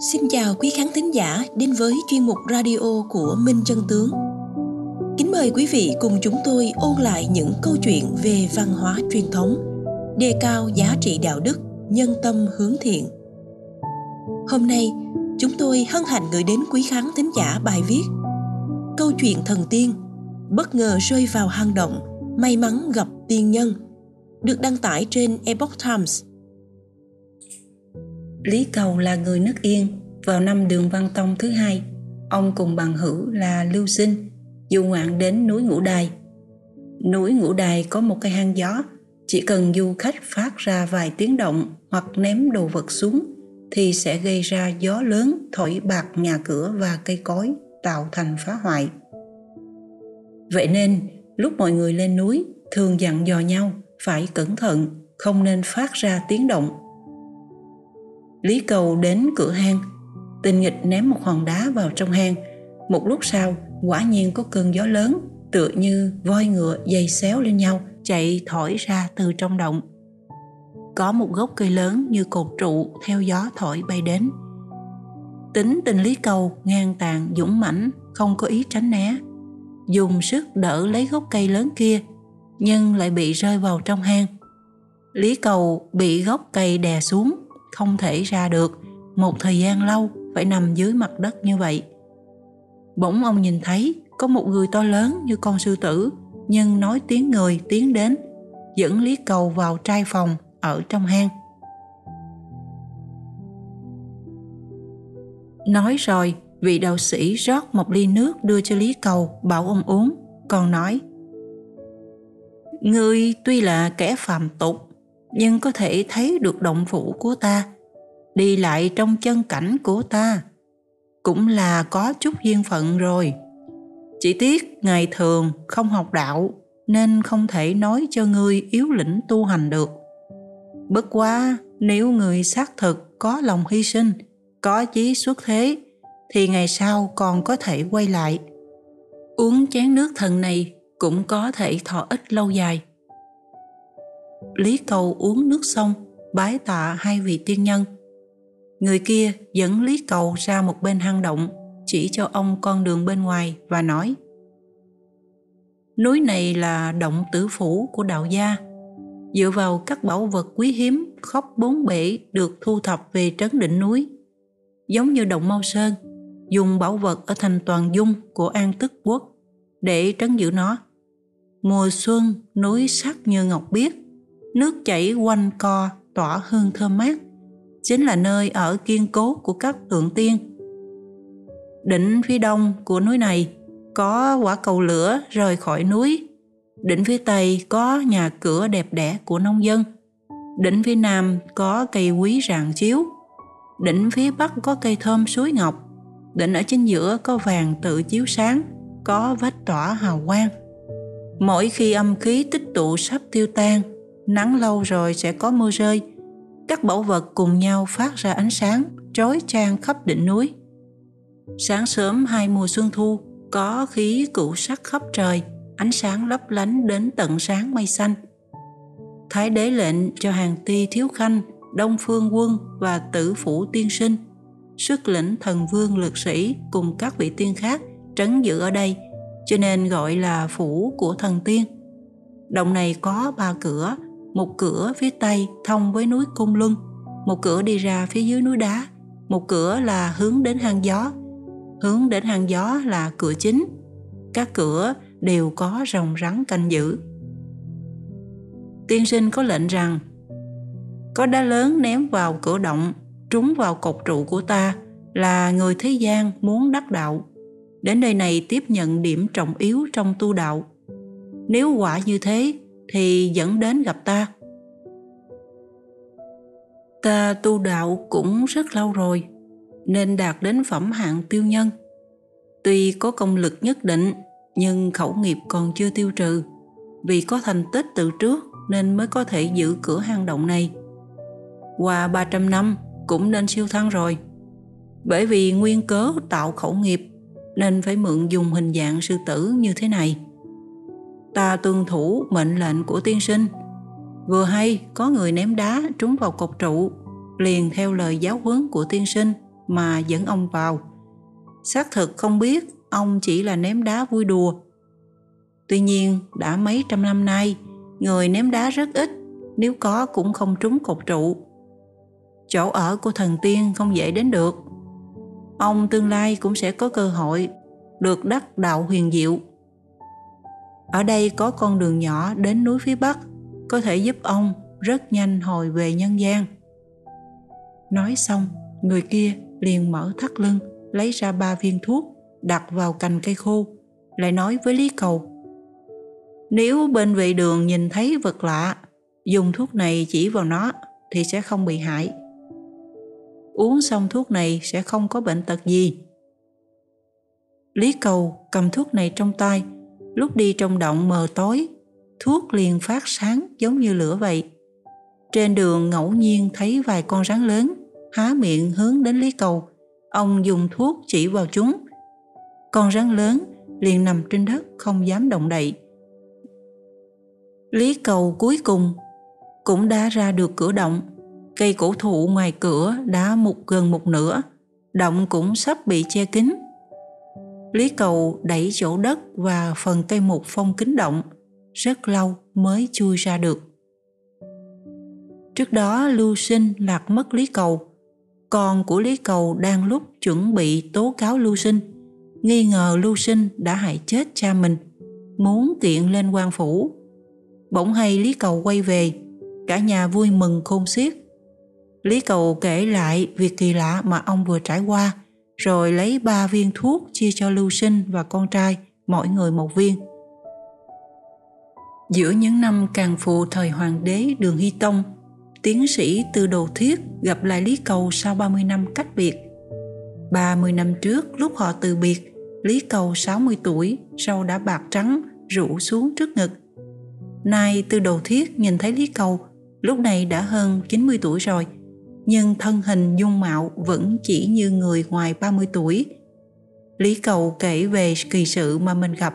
Xin chào quý khán thính giả đến với chuyên mục radio của Minh Chân Tướng. Kính mời quý vị cùng chúng tôi ôn lại những câu chuyện về văn hóa truyền thống, đề cao giá trị đạo đức, nhân tâm hướng thiện. Hôm nay, chúng tôi hân hạnh gửi đến quý khán thính giả bài viết Câu chuyện thần tiên, bất ngờ rơi vào hang động, may mắn gặp tiên nhân, được đăng tải trên Epoch Times Lý Cầu là người nước Yên. Vào năm Đường Văn Tông thứ hai, ông cùng bằng hữu là Lưu Sinh du ngoạn đến núi Ngũ Đài. Núi Ngũ Đài có một cái hang gió, chỉ cần du khách phát ra vài tiếng động hoặc ném đồ vật xuống thì sẽ gây ra gió lớn thổi bạc nhà cửa và cây cối tạo thành phá hoại. Vậy nên, lúc mọi người lên núi thường dặn dò nhau phải cẩn thận, không nên phát ra tiếng động Lý Cầu đến cửa hang, tình nghịch ném một hòn đá vào trong hang. Một lúc sau, quả nhiên có cơn gió lớn, tựa như voi ngựa dây xéo lên nhau, chạy thổi ra từ trong động. Có một gốc cây lớn như cột trụ theo gió thổi bay đến. Tính tình Lý Cầu ngang tàn dũng mãnh, không có ý tránh né. Dùng sức đỡ lấy gốc cây lớn kia, nhưng lại bị rơi vào trong hang. Lý Cầu bị gốc cây đè xuống không thể ra được. Một thời gian lâu, phải nằm dưới mặt đất như vậy. Bỗng ông nhìn thấy, có một người to lớn như con sư tử, nhưng nói tiếng người tiến đến, dẫn lý cầu vào trai phòng ở trong hang. Nói rồi, vị đạo sĩ rót một ly nước đưa cho lý cầu, bảo ông uống, còn nói, ngươi tuy là kẻ phàm tục nhưng có thể thấy được động phủ của ta, đi lại trong chân cảnh của ta. Cũng là có chút duyên phận rồi. Chỉ tiếc ngày thường không học đạo, nên không thể nói cho ngươi yếu lĩnh tu hành được. Bất quá, nếu người xác thực có lòng hy sinh, có chí xuất thế, thì ngày sau còn có thể quay lại. Uống chén nước thần này cũng có thể thọ ích lâu dài. Lý Cầu uống nước xong, bái tạ hai vị tiên nhân. Người kia dẫn Lý Cầu ra một bên hang động, chỉ cho ông con đường bên ngoài và nói Núi này là động tử phủ của đạo gia. Dựa vào các bảo vật quý hiếm khóc bốn bể được thu thập về trấn đỉnh núi. Giống như động Mao Sơn, dùng bảo vật ở thành toàn dung của An Tức Quốc để trấn giữ nó. Mùa xuân, núi sắc như ngọc biếc, nước chảy quanh co, tỏa hương thơm mát. Chính là nơi ở kiên cố của các thượng tiên. Đỉnh phía đông của núi này có quả cầu lửa rời khỏi núi. Đỉnh phía tây có nhà cửa đẹp đẽ của nông dân. Đỉnh phía nam có cây quý rạng chiếu. Đỉnh phía bắc có cây thơm suối ngọc. Đỉnh ở chính giữa có vàng tự chiếu sáng, có vách tỏa hào quang. Mỗi khi âm khí tích tụ sắp tiêu tan nắng lâu rồi sẽ có mưa rơi. Các bảo vật cùng nhau phát ra ánh sáng, trói trang khắp đỉnh núi. Sáng sớm hai mùa xuân thu, có khí cửu sắc khắp trời, ánh sáng lấp lánh đến tận sáng mây xanh. Thái đế lệnh cho hàng ti thiếu khanh, đông phương quân và tử phủ tiên sinh, xuất lĩnh thần vương lực sĩ cùng các vị tiên khác trấn giữ ở đây, cho nên gọi là phủ của thần tiên. Động này có ba cửa một cửa phía tây thông với núi Cung Luân, một cửa đi ra phía dưới núi đá, một cửa là hướng đến hang gió. Hướng đến hang gió là cửa chính. Các cửa đều có rồng rắn canh giữ. Tiên sinh có lệnh rằng có đá lớn ném vào cửa động, trúng vào cột trụ của ta là người thế gian muốn đắc đạo. Đến nơi này tiếp nhận điểm trọng yếu trong tu đạo. Nếu quả như thế thì dẫn đến gặp ta. Ta tu đạo cũng rất lâu rồi, nên đạt đến phẩm hạng tiêu nhân. Tuy có công lực nhất định, nhưng khẩu nghiệp còn chưa tiêu trừ. Vì có thành tích từ trước nên mới có thể giữ cửa hang động này. Qua 300 năm cũng nên siêu thăng rồi. Bởi vì nguyên cớ tạo khẩu nghiệp nên phải mượn dùng hình dạng sư tử như thế này ta tuân thủ mệnh lệnh của tiên sinh vừa hay có người ném đá trúng vào cột trụ liền theo lời giáo huấn của tiên sinh mà dẫn ông vào. Xác thực không biết ông chỉ là ném đá vui đùa. Tuy nhiên, đã mấy trăm năm nay, người ném đá rất ít, nếu có cũng không trúng cột trụ. Chỗ ở của thần tiên không dễ đến được. Ông tương lai cũng sẽ có cơ hội được đắc đạo huyền diệu. Ở đây có con đường nhỏ đến núi phía Bắc, có thể giúp ông rất nhanh hồi về nhân gian. Nói xong, người kia liền mở thắt lưng, lấy ra ba viên thuốc, đặt vào cành cây khô, lại nói với Lý Cầu. Nếu bên vệ đường nhìn thấy vật lạ, dùng thuốc này chỉ vào nó thì sẽ không bị hại. Uống xong thuốc này sẽ không có bệnh tật gì. Lý Cầu cầm thuốc này trong tay, lúc đi trong động mờ tối, thuốc liền phát sáng giống như lửa vậy. Trên đường ngẫu nhiên thấy vài con rắn lớn, há miệng hướng đến Lý Cầu. Ông dùng thuốc chỉ vào chúng. Con rắn lớn liền nằm trên đất không dám động đậy. Lý Cầu cuối cùng cũng đã ra được cửa động. Cây cổ thụ ngoài cửa đã mục gần một nửa, động cũng sắp bị che kín. Lý Cầu đẩy chỗ đất và phần cây mục phong kính động, rất lâu mới chui ra được. Trước đó Lưu Sinh lạc mất Lý Cầu. Con của Lý Cầu đang lúc chuẩn bị tố cáo Lưu Sinh, nghi ngờ Lưu Sinh đã hại chết cha mình, muốn kiện lên quan phủ. Bỗng hay Lý Cầu quay về, cả nhà vui mừng khôn xiết. Lý Cầu kể lại việc kỳ lạ mà ông vừa trải qua, rồi lấy ba viên thuốc chia cho Lưu Sinh và con trai, mỗi người một viên. Giữa những năm càng phụ thời hoàng đế Đường Hy Tông, tiến sĩ Tư Đồ Thiết gặp lại Lý Cầu sau 30 năm cách biệt. 30 năm trước lúc họ từ biệt, Lý Cầu 60 tuổi, râu đã bạc trắng, rủ xuống trước ngực. Nay Tư Đồ Thiết nhìn thấy Lý Cầu, lúc này đã hơn 90 tuổi rồi, nhưng thân hình dung mạo vẫn chỉ như người ngoài 30 tuổi. Lý Cầu kể về kỳ sự mà mình gặp,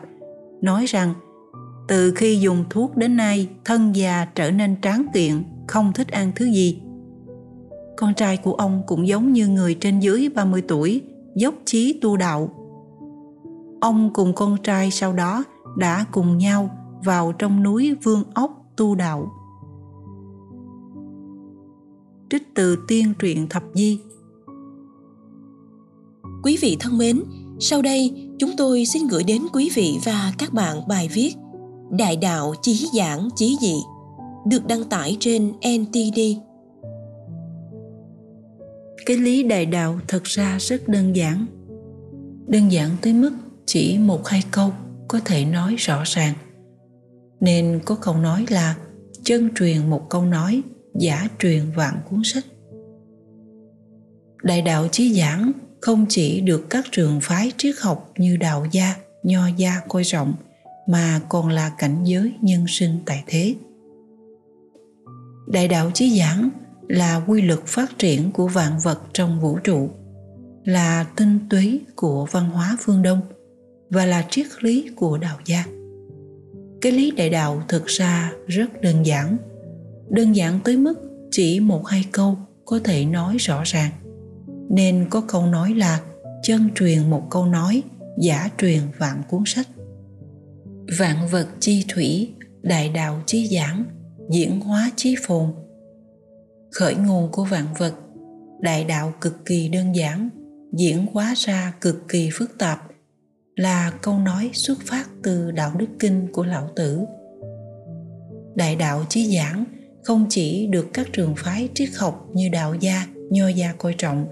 nói rằng từ khi dùng thuốc đến nay thân già trở nên tráng kiện không thích ăn thứ gì. Con trai của ông cũng giống như người trên dưới 30 tuổi, dốc chí tu đạo. Ông cùng con trai sau đó đã cùng nhau vào trong núi Vương Ốc tu đạo. Trích từ tiên truyện thập di Quý vị thân mến, sau đây chúng tôi xin gửi đến quý vị và các bạn bài viết Đại đạo chí giảng chí dị được đăng tải trên NTD. Cái lý đại đạo thật ra rất đơn giản. Đơn giản tới mức chỉ một hai câu có thể nói rõ ràng. Nên có câu nói là chân truyền một câu nói, giả truyền vạn cuốn sách. Đại đạo chí giảng không chỉ được các trường phái triết học như đạo gia, nho gia coi trọng mà còn là cảnh giới nhân sinh tại thế. Đại đạo chí giảng là quy luật phát triển của vạn vật trong vũ trụ là tinh túy của văn hóa phương đông và là triết lý của đạo gia. Cái lý đại đạo thực ra rất đơn giản đơn giản tới mức chỉ một hai câu có thể nói rõ ràng. Nên có câu nói là chân truyền một câu nói, giả truyền vạn cuốn sách. Vạn vật chi thủy, đại đạo chi giảng, diễn hóa chí phồn. Khởi nguồn của vạn vật, đại đạo cực kỳ đơn giản, diễn hóa ra cực kỳ phức tạp, là câu nói xuất phát từ đạo đức kinh của lão tử. Đại đạo chí giảng không chỉ được các trường phái triết học như đạo gia, nho gia coi trọng,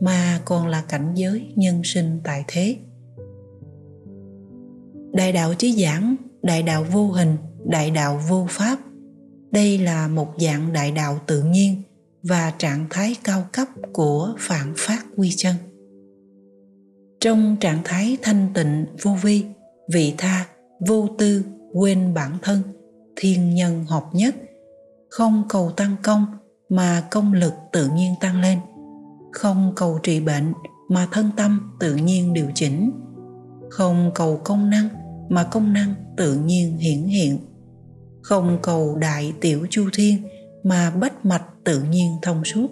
mà còn là cảnh giới nhân sinh tại thế. Đại đạo chí giảng, đại đạo vô hình, đại đạo vô pháp, đây là một dạng đại đạo tự nhiên và trạng thái cao cấp của phản phát quy chân. Trong trạng thái thanh tịnh, vô vi, vị tha, vô tư, quên bản thân, thiên nhân hợp nhất không cầu tăng công, mà công lực tự nhiên tăng lên. Không cầu trị bệnh, mà thân tâm tự nhiên điều chỉnh. Không cầu công năng, mà công năng tự nhiên hiển hiện. Không cầu đại tiểu chu thiên, mà bách mạch tự nhiên thông suốt.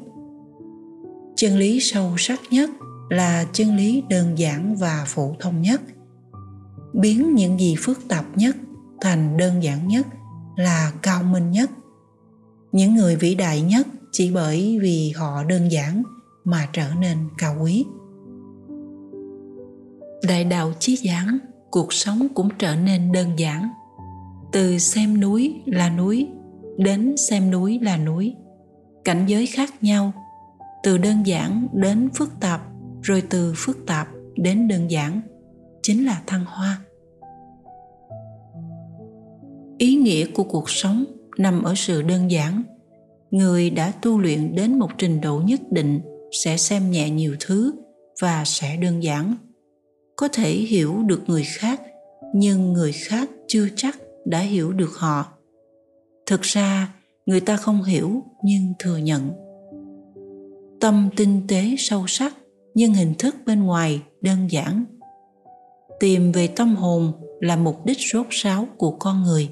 Chân lý sâu sắc nhất là chân lý đơn giản và phổ thông nhất. Biến những gì phức tạp nhất thành đơn giản nhất là cao minh nhất những người vĩ đại nhất chỉ bởi vì họ đơn giản mà trở nên cao quý. Đại đạo chí giảng, cuộc sống cũng trở nên đơn giản. Từ xem núi là núi, đến xem núi là núi. Cảnh giới khác nhau, từ đơn giản đến phức tạp, rồi từ phức tạp đến đơn giản, chính là thăng hoa. Ý nghĩa của cuộc sống nằm ở sự đơn giản. Người đã tu luyện đến một trình độ nhất định sẽ xem nhẹ nhiều thứ và sẽ đơn giản. Có thể hiểu được người khác, nhưng người khác chưa chắc đã hiểu được họ. Thực ra, người ta không hiểu nhưng thừa nhận. Tâm tinh tế sâu sắc, nhưng hình thức bên ngoài đơn giản. Tìm về tâm hồn là mục đích rốt ráo của con người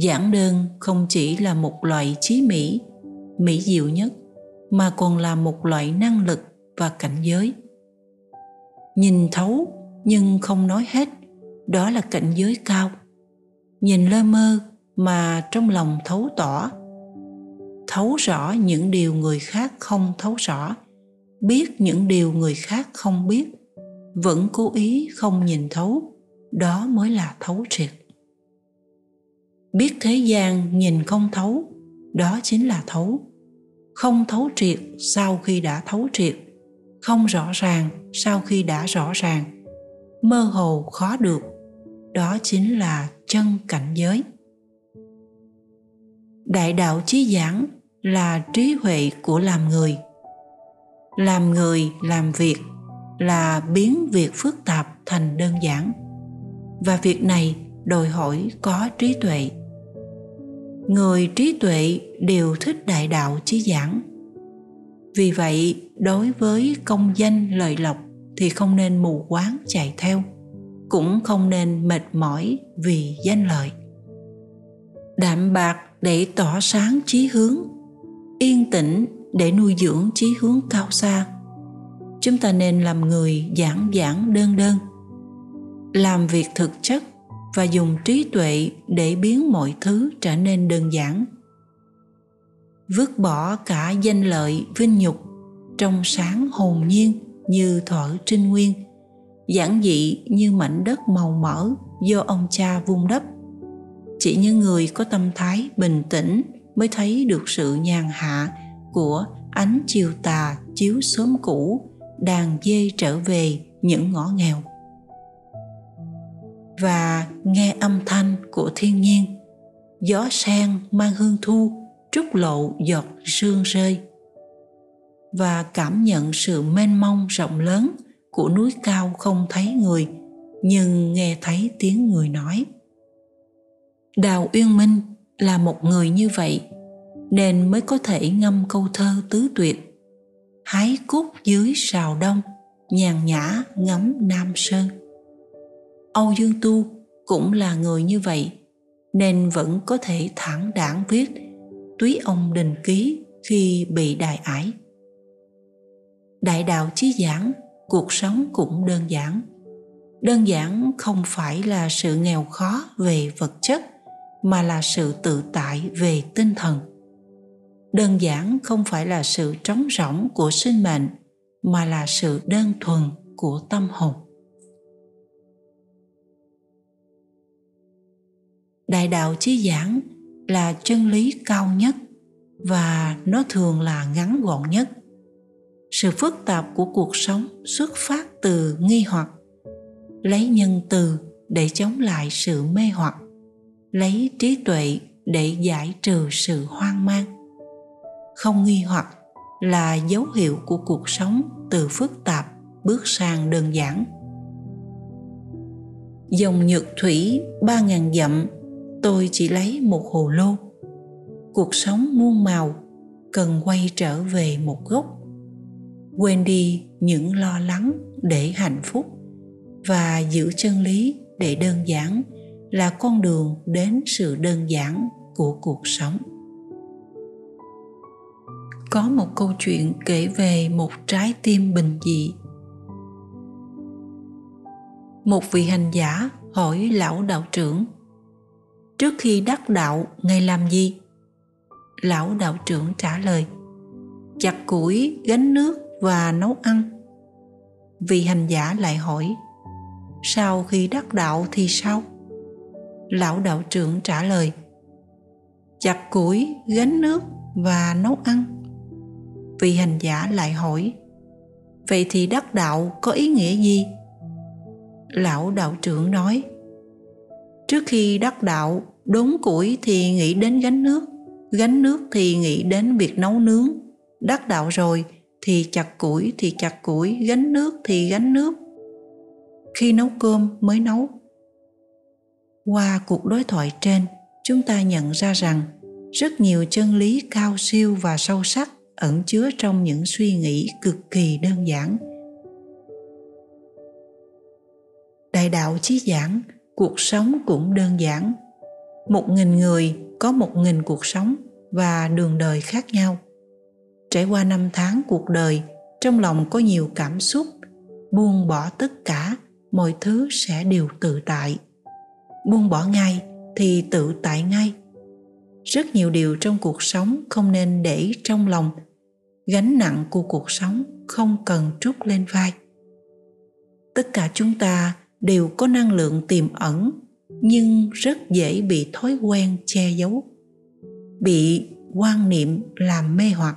giản đơn không chỉ là một loại trí mỹ mỹ diệu nhất, mà còn là một loại năng lực và cảnh giới. Nhìn thấu nhưng không nói hết, đó là cảnh giới cao. Nhìn lơ mơ mà trong lòng thấu tỏ, thấu rõ những điều người khác không thấu rõ, biết những điều người khác không biết, vẫn cố ý không nhìn thấu, đó mới là thấu triệt biết thế gian nhìn không thấu, đó chính là thấu. Không thấu triệt sau khi đã thấu triệt, không rõ ràng sau khi đã rõ ràng. Mơ hồ khó được, đó chính là chân cảnh giới. Đại đạo chí giảng là trí huệ của làm người. Làm người làm việc là biến việc phức tạp thành đơn giản. Và việc này đòi hỏi có trí tuệ người trí tuệ đều thích đại đạo chí giảng. Vì vậy, đối với công danh lợi lộc thì không nên mù quáng chạy theo, cũng không nên mệt mỏi vì danh lợi. Đạm bạc để tỏ sáng chí hướng, yên tĩnh để nuôi dưỡng chí hướng cao xa. Chúng ta nên làm người giản giản đơn đơn. Làm việc thực chất và dùng trí tuệ để biến mọi thứ trở nên đơn giản. Vứt bỏ cả danh lợi, vinh nhục trong sáng hồn nhiên như thuở trinh nguyên, giản dị như mảnh đất màu mỡ do ông cha vun đắp. Chỉ những người có tâm thái bình tĩnh mới thấy được sự nhàn hạ của ánh chiều tà chiếu sớm cũ đàn dê trở về những ngõ nghèo và nghe âm thanh của thiên nhiên. Gió sen mang hương thu, trút lộ giọt sương rơi. Và cảm nhận sự mênh mông rộng lớn của núi cao không thấy người, nhưng nghe thấy tiếng người nói. Đào uyên minh là một người như vậy, nên mới có thể ngâm câu thơ tứ tuyệt. Hái cúc dưới sào đông, nhàn nhã ngắm nam sơn âu dương tu cũng là người như vậy, nên vẫn có thể thẳng đảng viết túy ông đình ký khi bị đại ải đại đạo chí giảng, cuộc sống cũng đơn giản. Đơn giản không phải là sự nghèo khó về vật chất, mà là sự tự tại về tinh thần. Đơn giản không phải là sự trống rỗng của sinh mệnh, mà là sự đơn thuần của tâm hồn. Đại đạo chí giảng là chân lý cao nhất và nó thường là ngắn gọn nhất. Sự phức tạp của cuộc sống xuất phát từ nghi hoặc, lấy nhân từ để chống lại sự mê hoặc, lấy trí tuệ để giải trừ sự hoang mang. Không nghi hoặc là dấu hiệu của cuộc sống từ phức tạp bước sang đơn giản. Dòng nhược thủy ba ngàn dặm tôi chỉ lấy một hồ lô. Cuộc sống muôn màu cần quay trở về một gốc. Quên đi những lo lắng để hạnh phúc và giữ chân lý để đơn giản là con đường đến sự đơn giản của cuộc sống. Có một câu chuyện kể về một trái tim bình dị. Một vị hành giả hỏi lão đạo trưởng trước khi đắc đạo, ngài làm gì? Lão đạo trưởng trả lời, chặt củi, gánh nước và nấu ăn. Vị hành giả lại hỏi, sau khi đắc đạo thì sao? Lão đạo trưởng trả lời, chặt củi, gánh nước và nấu ăn. Vị hành giả lại hỏi, vậy thì đắc đạo có ý nghĩa gì? Lão đạo trưởng nói trước khi đắc đạo, đốn củi thì nghĩ đến gánh nước. Gánh nước thì nghĩ đến việc nấu nướng. Đắc đạo rồi thì chặt củi thì chặt củi, gánh nước thì gánh nước. Khi nấu cơm mới nấu. Qua cuộc đối thoại trên, chúng ta nhận ra rằng rất nhiều chân lý cao siêu và sâu sắc ẩn chứa trong những suy nghĩ cực kỳ đơn giản. Đại đạo chí giảng cuộc sống cũng đơn giản. Một nghìn người có một nghìn cuộc sống và đường đời khác nhau. Trải qua năm tháng cuộc đời, trong lòng có nhiều cảm xúc, buông bỏ tất cả, mọi thứ sẽ đều tự tại. Buông bỏ ngay thì tự tại ngay. Rất nhiều điều trong cuộc sống không nên để trong lòng. Gánh nặng của cuộc sống không cần trút lên vai. Tất cả chúng ta đều có năng lượng tiềm ẩn, nhưng rất dễ bị thói quen che giấu, bị quan niệm làm mê hoặc,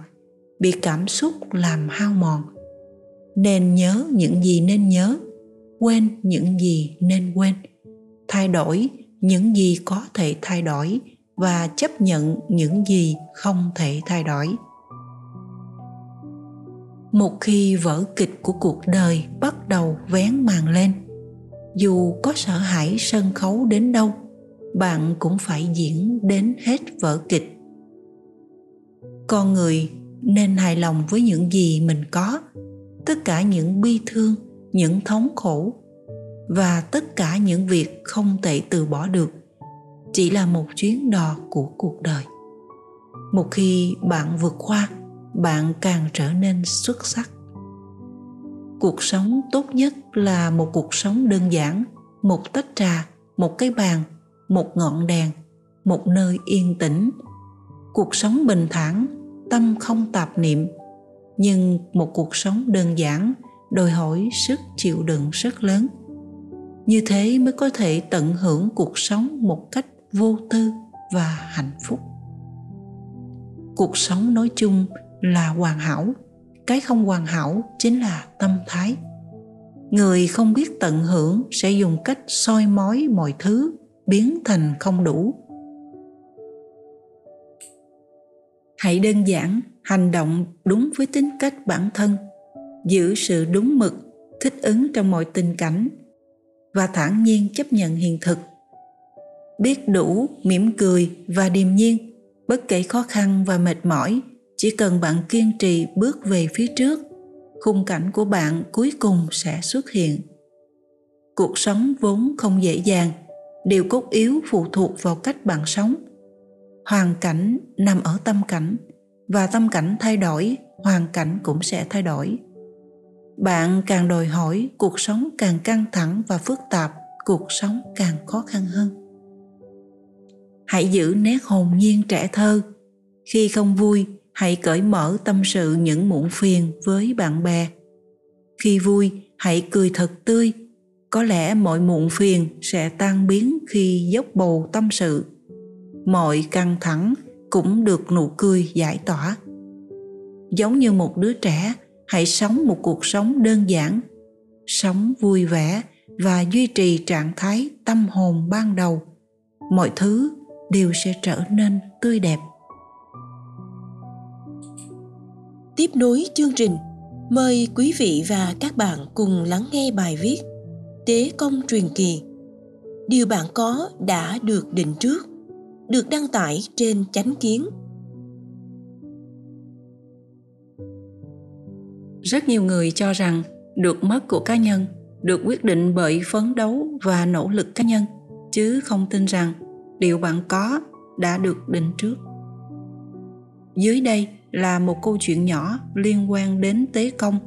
bị cảm xúc làm hao mòn. Nên nhớ những gì nên nhớ, quên những gì nên quên, thay đổi những gì có thể thay đổi và chấp nhận những gì không thể thay đổi. Một khi vở kịch của cuộc đời bắt đầu vén màn lên dù có sợ hãi sân khấu đến đâu, bạn cũng phải diễn đến hết vở kịch. Con người nên hài lòng với những gì mình có, tất cả những bi thương, những thống khổ, và tất cả những việc không thể từ bỏ được, chỉ là một chuyến đò của cuộc đời. Một khi bạn vượt qua, bạn càng trở nên xuất sắc cuộc sống tốt nhất là một cuộc sống đơn giản, một tách trà, một cái bàn, một ngọn đèn, một nơi yên tĩnh. Cuộc sống bình thản, tâm không tạp niệm, nhưng một cuộc sống đơn giản đòi hỏi sức chịu đựng rất lớn. Như thế mới có thể tận hưởng cuộc sống một cách vô tư và hạnh phúc. Cuộc sống nói chung là hoàn hảo cái không hoàn hảo chính là tâm thái. Người không biết tận hưởng sẽ dùng cách soi mói mọi thứ biến thành không đủ. Hãy đơn giản hành động đúng với tính cách bản thân, giữ sự đúng mực, thích ứng trong mọi tình cảnh và thản nhiên chấp nhận hiện thực. Biết đủ mỉm cười và điềm nhiên, bất kể khó khăn và mệt mỏi chỉ cần bạn kiên trì bước về phía trước, khung cảnh của bạn cuối cùng sẽ xuất hiện. Cuộc sống vốn không dễ dàng điều cốt yếu phụ thuộc vào cách bạn sống. Hoàn cảnh nằm ở tâm cảnh, và tâm cảnh thay đổi, hoàn cảnh cũng sẽ thay đổi. Bạn càng đòi hỏi, cuộc sống càng căng thẳng và phức tạp, cuộc sống càng khó khăn hơn. Hãy giữ nét hồn nhiên trẻ thơ. Khi không vui hãy cởi mở tâm sự những muộn phiền với bạn bè. Khi vui, hãy cười thật tươi. Có lẽ mọi muộn phiền sẽ tan biến khi dốc bầu tâm sự. Mọi căng thẳng cũng được nụ cười giải tỏa. Giống như một đứa trẻ, hãy sống một cuộc sống đơn giản. Sống vui vẻ và duy trì trạng thái tâm hồn ban đầu. Mọi thứ đều sẽ trở nên tươi đẹp. Tiếp nối chương trình. Mời quý vị và các bạn cùng lắng nghe bài viết tế công truyền kỳ. Điều bạn có đã được định trước, được đăng tải trên chánh kiến. Rất nhiều người cho rằng được mất của cá nhân, được quyết định bởi phấn đấu và nỗ lực cá nhân, chứ không tin rằng điều bạn có đã được định trước. Dưới đây là một câu chuyện nhỏ liên quan đến tế công,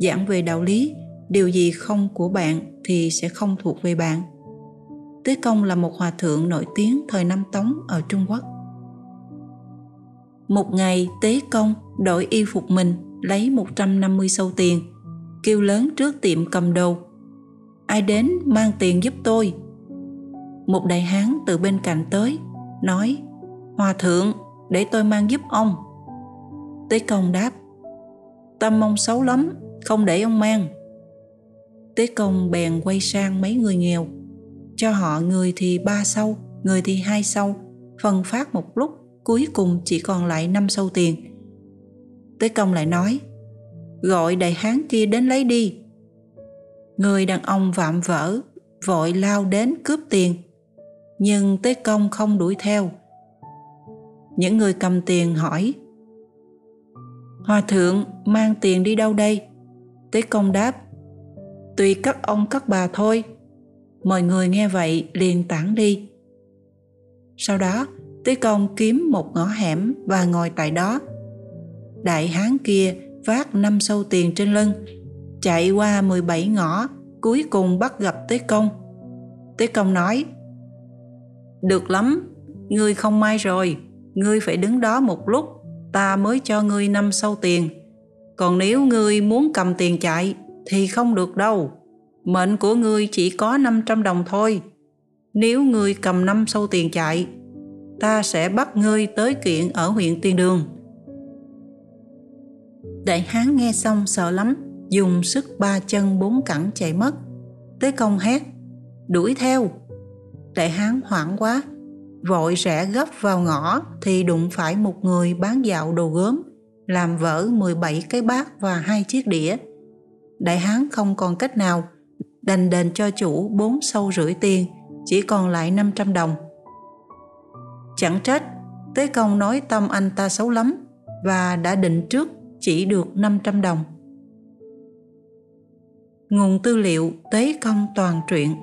giảng về đạo lý. Điều gì không của bạn thì sẽ không thuộc về bạn. Tế công là một hòa thượng nổi tiếng thời năm tống ở trung quốc. Một ngày, tế công đổi y phục mình, lấy 150 sâu tiền, kêu lớn trước tiệm cầm đồ. Ai đến mang tiền giúp tôi. Một đại hán từ bên cạnh tới, nói, hòa thượng, để tôi mang giúp ông tế công đáp, tâm ông xấu lắm, không để ông mang. Tế công bèn quay sang mấy người nghèo, cho họ người thì ba sâu, người thì hai sâu, phân phát một lúc, cuối cùng chỉ còn lại năm sâu tiền. Tế công lại nói, gọi đại hán kia đến lấy đi. Người đàn ông vạm vỡ, vội lao đến cướp tiền, nhưng tế công không đuổi theo. Những người cầm tiền hỏi hòa thượng, mang tiền đi đâu đây? Tế công đáp, tùy các ông các bà thôi. Mọi người nghe vậy liền tản đi. Sau đó, tế công kiếm một ngõ hẻm và ngồi tại đó. Đại hán kia vác năm sâu tiền trên lưng, chạy qua 17 ngõ, cuối cùng bắt gặp tế công. Tế công nói, được lắm, ngươi không may rồi, ngươi phải đứng đó một lúc ta mới cho ngươi năm sâu tiền. Còn nếu ngươi muốn cầm tiền chạy, thì không được đâu. Mệnh của ngươi chỉ có 500 đồng thôi. Nếu ngươi cầm năm sâu tiền chạy, ta sẽ bắt ngươi tới kiện ở huyện Tiên đường. Đại hán nghe xong sợ lắm, dùng sức ba chân bốn cẳng chạy mất. Tế công hét, đuổi theo! Đại hán hoảng quá vội rẽ gấp vào ngõ thì đụng phải một người bán dạo đồ gốm, làm vỡ 17 cái bát và hai chiếc đĩa. Đại hán không còn cách nào, đành đền cho chủ bốn sâu rưỡi tiền, chỉ còn lại 500 đồng. Chẳng trách, tế công nói tâm anh ta xấu lắm và đã định trước chỉ được 500 đồng. Nguồn tư liệu tế công toàn truyện.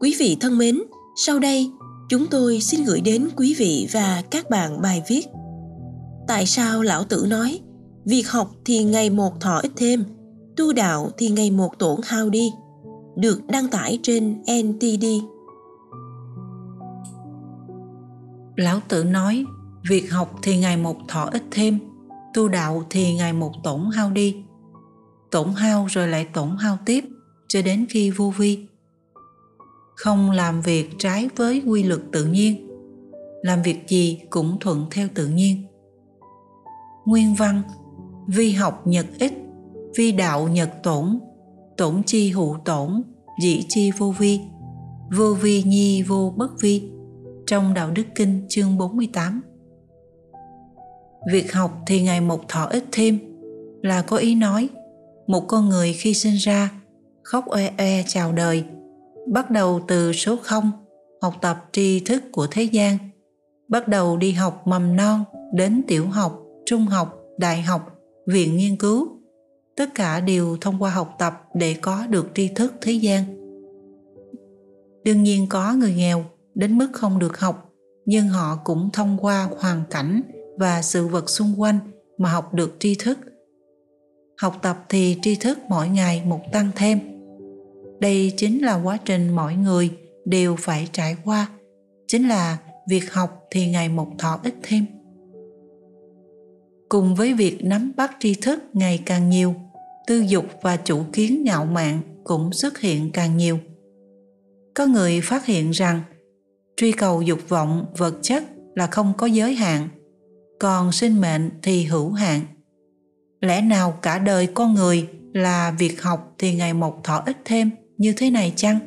Quý vị thân mến, sau đây chúng tôi xin gửi đến quý vị và các bạn bài viết. Tại sao lão tử nói, việc học thì ngày một thọ ít thêm, tu đạo thì ngày một tổn hao đi, được đăng tải trên ntd lão tử nói, việc học thì ngày một thọ ít thêm, tu đạo thì ngày một tổn hao đi. Tổn hao rồi lại tổn hao tiếp, cho đến khi vô vi không làm việc trái với quy luật tự nhiên. Làm việc gì cũng thuận theo tự nhiên. Nguyên văn, vi học nhật ích, vi đạo nhật tổn tổn chi hữu tổn, dĩ chi vô vi vô vi nhi vô bất vi, trong đạo đức kinh chương 48 việc học thì ngày một thọ ít thêm, là có ý nói, một con người khi sinh ra, khóc oe oe chào đời bắt đầu từ số không, học tập tri thức của thế gian, bắt đầu đi học mầm non đến tiểu học, trung học, đại học, viện nghiên cứu. Tất cả đều thông qua học tập để có được tri thức thế gian. Đương nhiên có người nghèo, đến mức không được học, nhưng họ cũng thông qua hoàn cảnh và sự vật xung quanh mà học được tri thức. Học tập thì tri thức mỗi ngày một tăng thêm đây chính là quá trình mọi người đều phải trải qua. Chính là việc học thì ngày một thọ ít thêm. Cùng với việc nắm bắt tri thức ngày càng nhiều, tư dục và chủ kiến ngạo mạn cũng xuất hiện càng nhiều. Có người phát hiện rằng, truy cầu dục vọng vật chất là không có giới hạn, còn sinh mệnh thì hữu hạn. Lẽ nào cả đời con người là việc học thì ngày một thọ ít thêm? Như thế này chăng?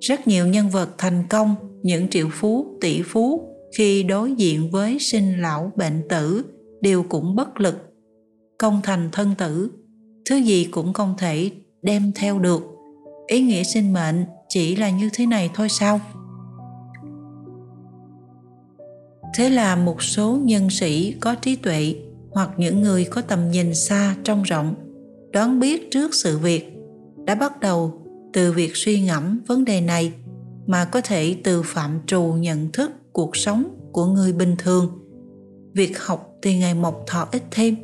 Rất nhiều nhân vật thành công, những triệu phú, tỷ phú khi đối diện với sinh lão bệnh tử đều cũng bất lực, công thành thân tử. Thứ gì cũng không thể đem theo được. Ý nghĩa sinh mệnh chỉ là như thế này thôi sao? Thế là một số nhân sĩ có trí tuệ hoặc những người có tầm nhìn xa trông rộng đoán biết trước sự việc đã bắt đầu từ việc suy ngẫm vấn đề này mà có thể từ phạm trù nhận thức cuộc sống của người bình thường. Việc học thì ngày một thọ ít thêm,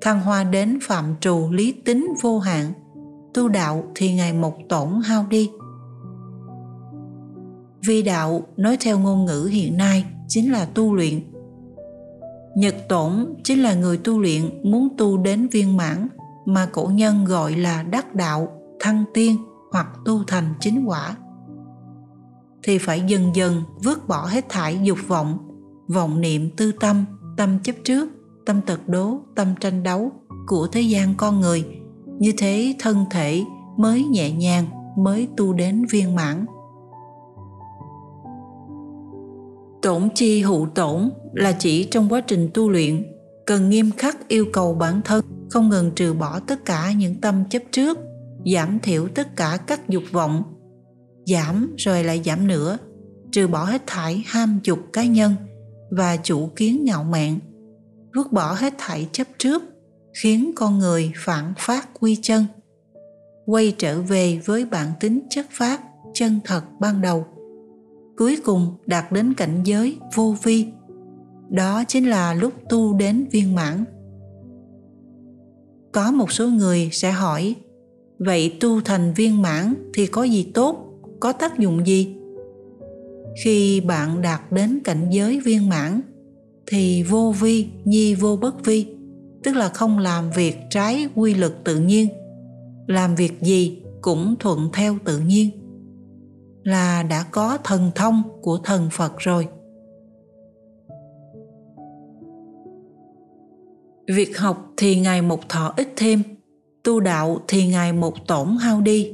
thăng hoa đến phạm trù lý tính vô hạn, tu đạo thì ngày một tổn hao đi. Vi đạo nói theo ngôn ngữ hiện nay chính là tu luyện. Nhật tổn chính là người tu luyện muốn tu đến viên mãn mà cổ nhân gọi là đắc đạo thăng tiên hoặc tu thành chính quả. Thì phải dần dần vứt bỏ hết thải dục vọng vọng niệm tư tâm tâm chấp trước, tâm tật đố, tâm tranh đấu của thế gian con người. Như thế thân thể mới nhẹ nhàng, mới tu đến viên mãn. Tổn chi hữu tổn là chỉ trong quá trình tu luyện, cần nghiêm khắc yêu cầu bản thân không ngừng trừ bỏ tất cả những tâm chấp trước giảm thiểu tất cả các dục vọng. Giảm rồi lại giảm nữa, trừ bỏ hết thải ham dục cá nhân và chủ kiến ngạo mạn. Vứt bỏ hết thảy chấp trước, khiến con người phản phát quy chân. Quay trở về với bản tính chất phát chân thật ban đầu. Cuối cùng đạt đến cảnh giới vô vi. Đó chính là lúc tu đến viên mãn. Có một số người sẽ hỏi vậy tu thành viên mãn thì có gì tốt, có tác dụng gì? Khi bạn đạt đến cảnh giới viên mãn, thì vô vi, nhi vô bất vi, tức là không làm việc trái quy luật tự nhiên. Làm việc gì cũng thuận theo tự nhiên. Là đã có thần thông của thần phật rồi. Việc học thì ngày một thọ ít thêm tu đạo thì ngày một tổn hao đi.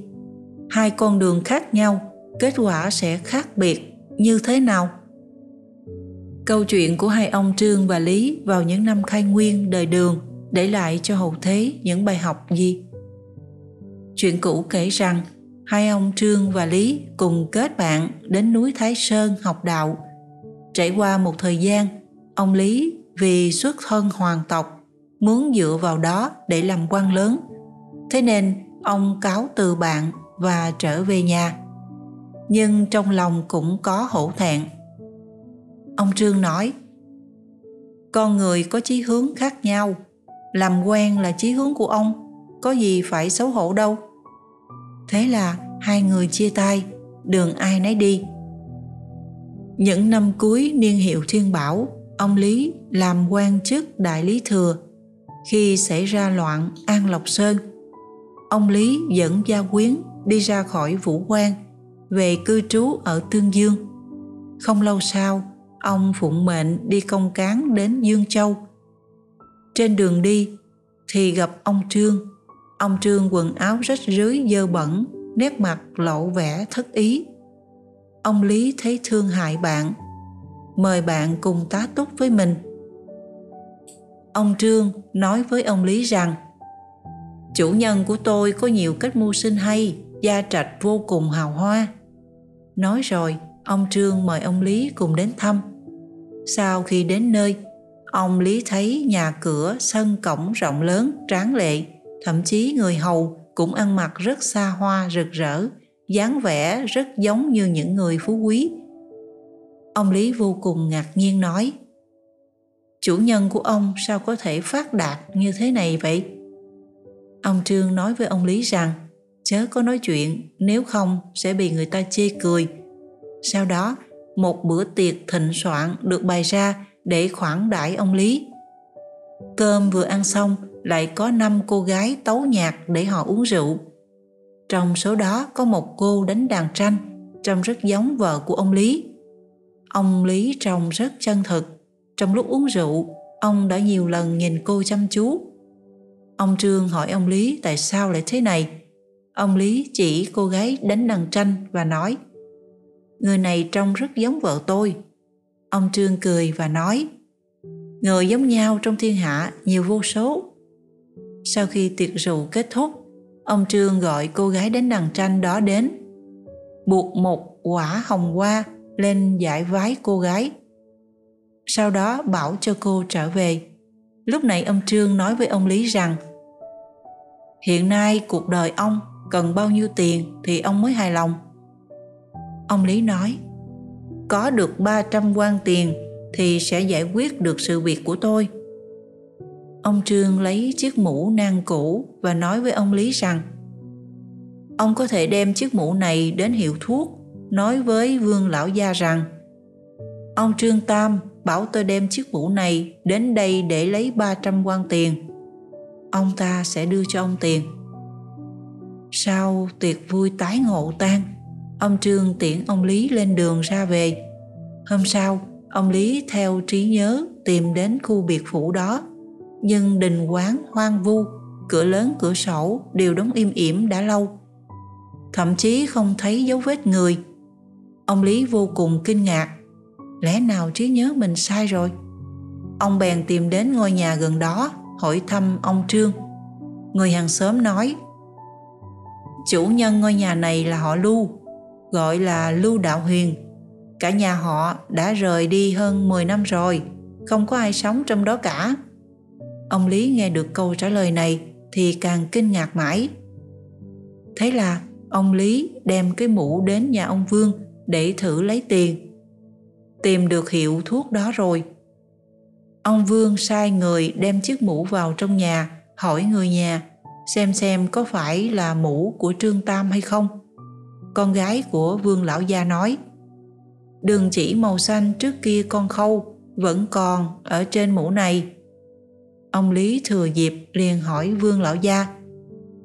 Hai con đường khác nhau, kết quả sẽ khác biệt, như thế nào? Câu chuyện của hai ông trương và lý vào những năm khai nguyên đời đường để lại cho hậu thế những bài học gì? Chuyện cũ kể rằng, hai ông trương và lý cùng kết bạn đến núi thái sơn học đạo. Trải qua một thời gian, ông lý vì xuất thân hoàng tộc, muốn dựa vào đó để làm quan lớn thế nên, ông cáo từ bạn và trở về nhà. Nhưng trong lòng cũng có hổ thẹn. Ông trương nói, con người có chí hướng khác nhau. Làm quen là chí hướng của ông, có gì phải xấu hổ đâu. Thế là hai người chia tay, đường ai nấy đi. Những năm cuối niên hiệu thiên bảo, ông lý làm quan chức đại lý thừa, khi xảy ra loạn an lộc sơn ông lý dẫn gia quyến đi ra khỏi vũ quan về cư trú ở tương dương. Không lâu sau, ông phụng mệnh đi công cán đến dương châu. Trên đường đi, thì gặp ông trương. Ông trương quần áo rách rưới dơ bẩn, nét mặt lộ vẻ thất ý. Ông lý thấy thương hại bạn, mời bạn cùng tá túc với mình. Ông trương nói với ông lý rằng chủ nhân của tôi có nhiều cách mưu sinh hay, gia trạch vô cùng hào hoa. Nói rồi, ông trương mời ông lý cùng đến thăm. Sau khi đến nơi, ông lý thấy nhà cửa, sân cổng rộng lớn, tráng lệ. Thậm chí người hầu cũng ăn mặc rất xa hoa, rực rỡ, dáng vẻ rất giống như những người phú quý. Ông lý vô cùng ngạc nhiên nói, chủ nhân của ông sao có thể phát đạt như thế này vậy? Ông trương nói với ông lý rằng, chớ có nói chuyện, nếu không sẽ bị người ta chê cười. Sau đó, một bữa tiệc thịnh soạn được bày ra để khoản đãi ông lý. Cơm vừa ăn xong, lại có năm cô gái tấu nhạc để họ uống rượu. Trong số đó có một cô đánh đàn tranh, trông rất giống vợ của ông lý. Ông lý trông rất chân thực. Trong lúc uống rượu, ông đã nhiều lần nhìn cô chăm chú ông trương hỏi ông lý tại sao lại thế này. Ông lý chỉ cô gái đánh đàn tranh và nói, người này trông rất giống vợ tôi. Ông trương cười và nói người giống nhau trong thiên hạ nhiều vô số. Sau khi tiệc rượu kết thúc, ông trương gọi cô gái đến đàn tranh đó đến, buộc một quả hồng hoa lên giải vái cô gái. Sau đó bảo cho cô trở về. Lúc này ông trương nói với ông lý rằng hiện nay cuộc đời ông cần bao nhiêu tiền thì ông mới hài lòng? Ông lý nói, có được 300 quan tiền thì sẽ giải quyết được sự việc của tôi. Ông trương lấy chiếc mũ nang cũ và nói với ông lý rằng, ông có thể đem chiếc mũ này đến hiệu thuốc, nói với vương lão gia rằng, ông trương tam bảo tôi đem chiếc mũ này đến đây để lấy 300 quan tiền ông ta sẽ đưa cho ông tiền. Sau tiệc vui tái ngộ tan, ông trương tiễn ông lý lên đường ra về. Hôm sau, ông lý theo trí nhớ tìm đến khu biệt phủ đó. Nhưng đình quán hoang vu, cửa lớn cửa sổ đều đóng im ỉm đã lâu. Thậm chí không thấy dấu vết người. Ông lý vô cùng kinh ngạc. Lẽ nào trí nhớ mình sai rồi? Ông bèn tìm đến ngôi nhà gần đó hỏi thăm ông trương. Người hàng xóm nói, chủ nhân ngôi nhà này là họ lưu, gọi là lưu đạo huyền. Cả nhà họ đã rời đi hơn 10 năm rồi, không có ai sống trong đó cả. Ông lý nghe được câu trả lời này thì càng kinh ngạc mãi. Thế là ông lý đem cái mũ đến nhà ông vương để thử lấy tiền. Tìm được hiệu thuốc đó rồi ông vương sai người đem chiếc mũ vào trong nhà, hỏi người nhà xem xem có phải là mũ của trương tam hay không. Con gái của vương lão gia nói đường chỉ màu xanh trước kia con khâu, vẫn còn ở trên mũ này. Ông lý thừa dịp liền hỏi vương lão gia,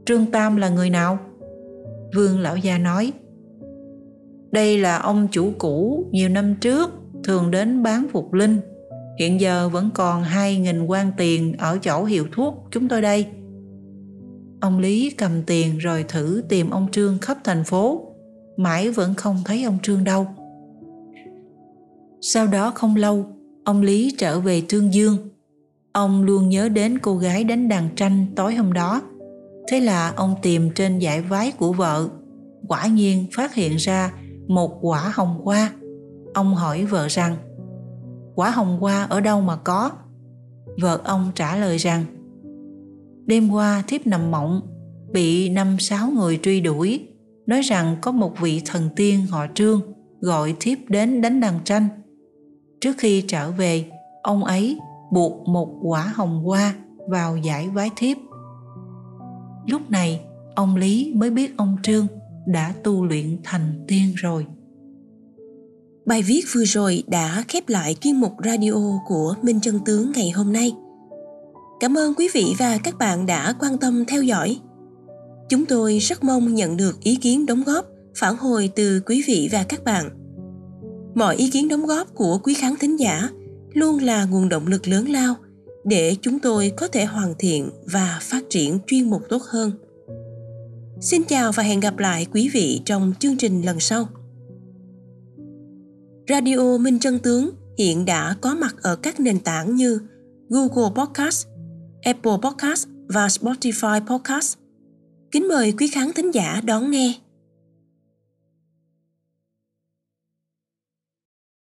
trương tam là người nào? Vương lão gia nói, đây là ông chủ cũ nhiều năm trước, thường đến bán phục linh hiện giờ vẫn còn hai nghìn quan tiền ở chỗ hiệu thuốc chúng tôi đây. Ông lý cầm tiền rồi thử tìm ông trương khắp thành phố. Mãi vẫn không thấy ông trương đâu. Sau đó không lâu, ông lý trở về tương dương. Ông luôn nhớ đến cô gái đánh đàn tranh tối hôm đó. Thế là ông tìm trên giải vái của vợ. Quả nhiên phát hiện ra một quả hồng hoa. Ông hỏi vợ rằng quả hồng hoa ở đâu mà có? Vợ ông trả lời rằng, đêm qua thiếp nằm mộng, bị năm sáu người truy đuổi, nói rằng có một vị thần tiên họ trương gọi thiếp đến đánh đàn tranh. Trước khi trở về, ông ấy buộc một quả hồng hoa vào giải vái thiếp. Lúc này, ông lý mới biết ông trương đã tu luyện thành tiên rồi. Bài viết vừa rồi đã khép lại chuyên mục radio của Minh Chân Tướng ngày hôm nay. Cảm ơn quý vị và các bạn đã quan tâm theo dõi. Chúng tôi rất mong nhận được ý kiến đóng góp, phản hồi từ quý vị và các bạn. Mọi ý kiến đóng góp của quý khán thính giả luôn là nguồn động lực lớn lao để chúng tôi có thể hoàn thiện và phát triển chuyên mục tốt hơn. Xin chào và hẹn gặp lại quý vị trong chương trình lần sau. Radio Minh Chân Tướng hiện đã có mặt ở các nền tảng như Google Podcast, Apple Podcast và Spotify Podcast. Kính mời quý khán thính giả đón nghe.